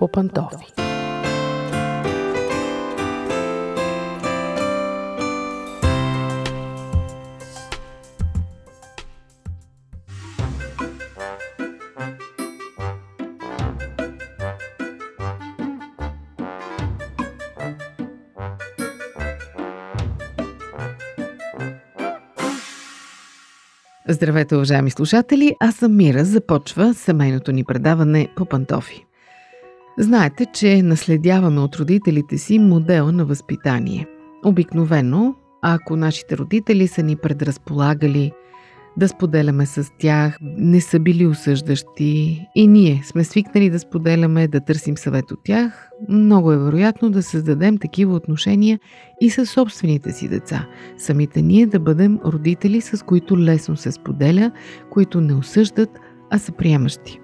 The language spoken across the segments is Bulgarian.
по пантофи. Здравейте, уважаеми слушатели! Аз съм Мира. Започва семейното ни предаване по пантофи. Знаете, че наследяваме от родителите си модела на възпитание. Обикновено, ако нашите родители са ни предразполагали да споделяме с тях, не са били осъждащи и ние сме свикнали да споделяме, да търсим съвет от тях, много е вероятно да създадем такива отношения и с собствените си деца. Самите ние да бъдем родители, с които лесно се споделя, които не осъждат, а са приемащи.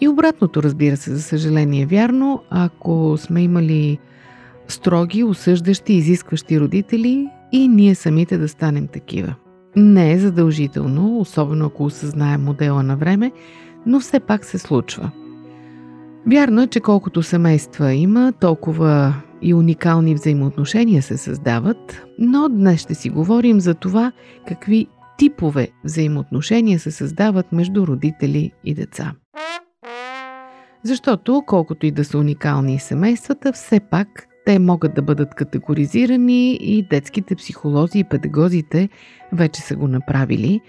И обратното, разбира се, за съжаление вярно, ако сме имали строги, осъждащи, изискващи родители и ние самите да станем такива. Не е задължително, особено ако осъзнаем модела на време, но все пак се случва. Вярно е, че колкото семейства има, толкова и уникални взаимоотношения се създават, но днес ще си говорим за това какви типове взаимоотношения се създават между родители и деца. Защото, колкото и да са уникални семействата, все пак те могат да бъдат категоризирани и детските психолози и педагозите вече са го направили,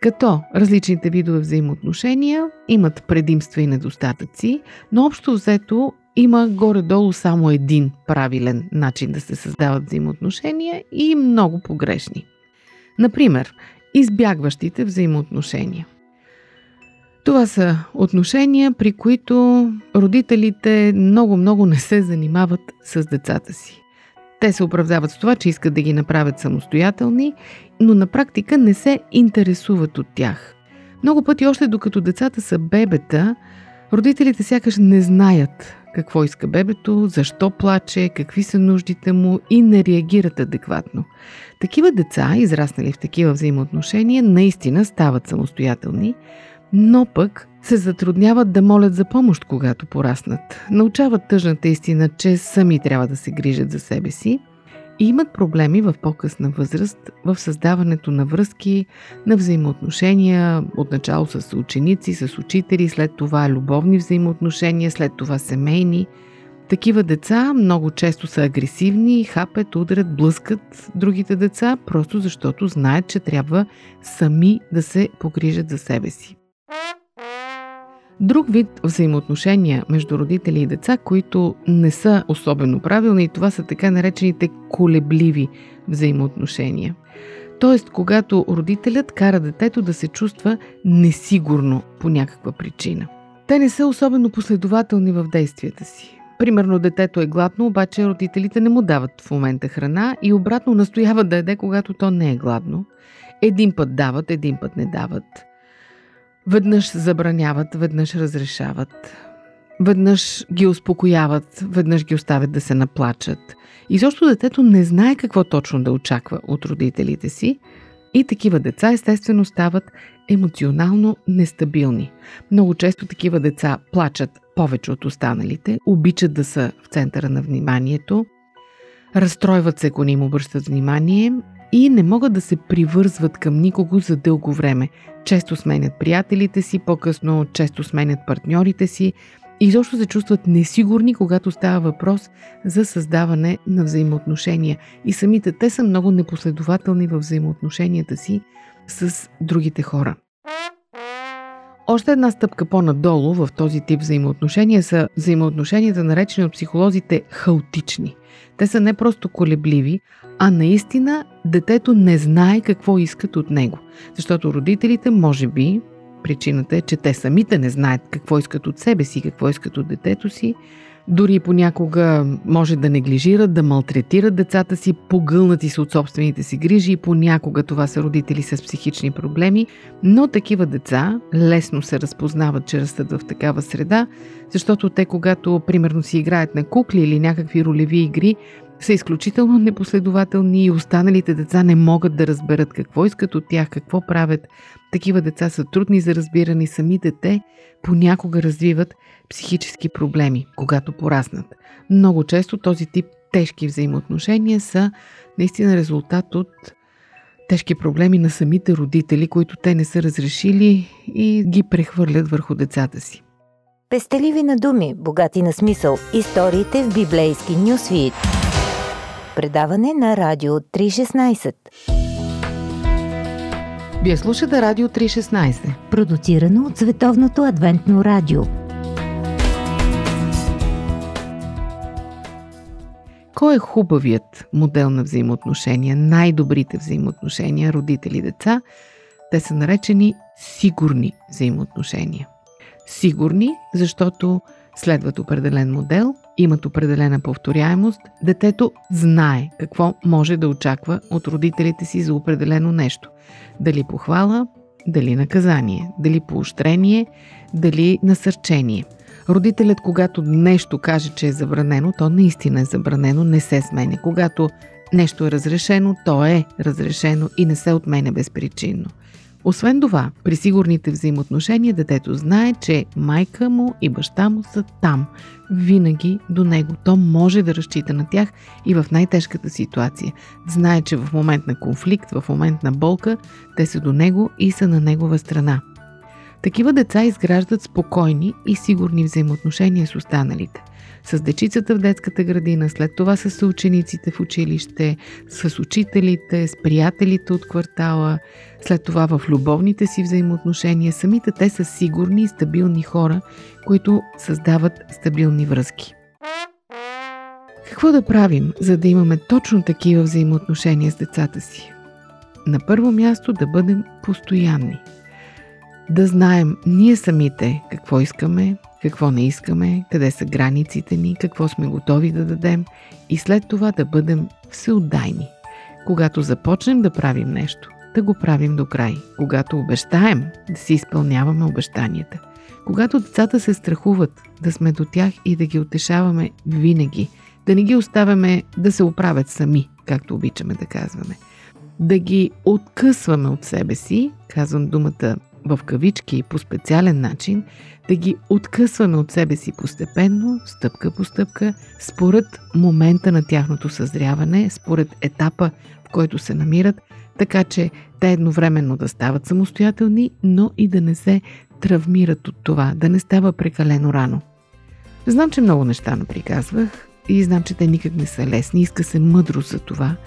като различните видове взаимоотношения имат предимства и недостатъци, но общо взето има горе-долу само един правилен начин да се създават взаимоотношения и много погрешни. Например, избягващите взаимоотношения. Това са отношения, при които родителите много-много не се занимават с децата си. Те се оправдават с това, че искат да ги направят самостоятелни, но на практика не се интересуват от тях. Много пъти, още докато децата са бебета, родителите сякаш не знаят какво иска бебето, защо плаче, какви са нуждите му и не реагират адекватно. Такива деца, израснали в такива взаимоотношения, наистина стават самостоятелни, но пък се затрудняват да молят за помощ, когато пораснат. Научават тъжната истина, че сами трябва да се грижат за себе си и имат проблеми в по-късна възраст в създаването на връзки, на взаимоотношения, отначало с ученици, с учители, след това любовни взаимоотношения, след това семейни. Такива деца много често са агресивни, хапят, удрят, блъскат другите деца, просто защото знаят, че трябва сами да се погрижат за себе си. Друг вид взаимоотношения между родители и деца, които не са особено правилни, и това са така наречените колебливи взаимоотношения. Тоест, когато родителят кара детето да се чувства несигурно по някаква причина. Те не са особено последователни в действията си. Примерно детето е гладно, обаче родителите не му дават в момента храна и обратно настояват да яде, когато то не е гладно. Един път дават, един път не дават. Веднъж забраняват, веднъж разрешават. Веднъж ги успокояват, веднъж ги оставят да се наплачат. И защото детето не знае какво точно да очаква от родителите си и такива деца естествено стават емоционално нестабилни. Много често такива деца плачат повече от останалите, обичат да са в центъра на вниманието, разстройват се, ако не им обръщат внимание и не могат да се привързват към никого за дълго време. Често сменят приятелите си, по-късно често сменят партньорите си и изобщо се чувстват несигурни, когато става въпрос за създаване на взаимоотношения. И самите те са много непоследователни в взаимоотношенията си с другите хора. Още една стъпка по-надолу в този тип взаимоотношения са взаимоотношенията, наречени от психолозите хаотични. Те са не просто колебливи, а наистина детето не знае какво искат от него. Защото родителите, може би, причината е, че те самите не знаят какво искат от себе си, какво искат от детето си, дори понякога може да неглижират, да малтретират децата си, погълнати са от собствените си грижи и понякога това са родители с психични проблеми, но такива деца лесно се разпознават, че растат в такава среда, защото те когато примерно си играят на кукли или някакви ролеви игри, са изключително непоследователни и останалите деца не могат да разберат какво искат от тях, какво правят. Такива деца са трудни за разбиране. Самите те понякога развиват психически проблеми, когато пораснат. Много често този тип тежки взаимоотношения са наистина резултат от тежки проблеми на самите родители, които те не са разрешили и ги прехвърлят върху децата си. Пестеливи на думи, богати на смисъл. Историите в библейски нюсвит. Предаване на Радио 316. Вие слушате Радио 316. Продуцирано от Световното адвентно радио. Кой е хубавият модел на взаимоотношения, най-добрите взаимоотношения родители-деца? Те са наречени сигурни взаимоотношения. Сигурни, защото следват определен модел, имат определена повторяемост, детето знае какво може да очаква от родителите си за определено нещо. Дали похвала, дали наказание, дали поощрение, дали насърчение – Родителят, когато нещо каже, че е забранено, то наистина е забранено, не се сменя. Когато нещо е разрешено, то е разрешено и не се отменя безпричинно. Освен това, при сигурните взаимоотношения детето знае, че майка му и баща му са там, винаги до него. То може да разчита на тях и в най-тежката ситуация. Знае, че в момент на конфликт, в момент на болка, те са до него и са на негова страна. Такива деца изграждат спокойни и сигурни взаимоотношения с останалите. С дечицата в детската градина, след това с учениците в училище, с учителите, с приятелите от квартала, след това в любовните си взаимоотношения. Самите те са сигурни и стабилни хора, които създават стабилни връзки. Какво да правим, за да имаме точно такива взаимоотношения с децата си? На първо място да бъдем постоянни – да знаем ние самите какво искаме, какво не искаме, къде са границите ни, какво сме готови да дадем и след това да бъдем всеотдайни. Когато започнем да правим нещо, да го правим до край. Когато обещаем, да си изпълняваме обещанията. Когато децата се страхуват, да сме до тях и да ги утешаваме винаги. Да не ги оставяме да се оправят сами, както обичаме да казваме. Да ги откъсваме от себе си, казвам думата в кавички по специален начин, да ги откъсваме от себе си постепенно, стъпка по стъпка, според момента на тяхното съзряване, според етапа, в който се намират, така че те едновременно да стават самостоятелни, но и да не се травмират от това, да не става прекалено рано. Знам, че много неща наприказвах и знам, че те никак не са лесни. Иска се мъдрост за това –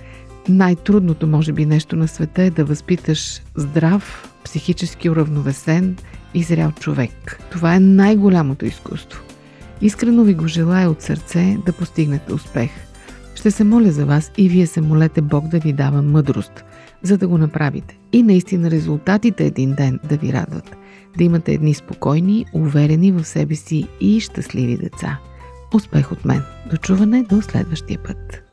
най-трудното, може би, нещо на света е да възпиташ здрав, психически уравновесен и зрял човек. Това е най-голямото изкуство. Искрено ви го желая от сърце да постигнете успех. Ще се моля за вас и вие се молете Бог да ви дава мъдрост, за да го направите. И наистина резултатите един ден да ви радват. Да имате едни спокойни, уверени в себе си и щастливи деца. Успех от мен! До чуване до следващия път!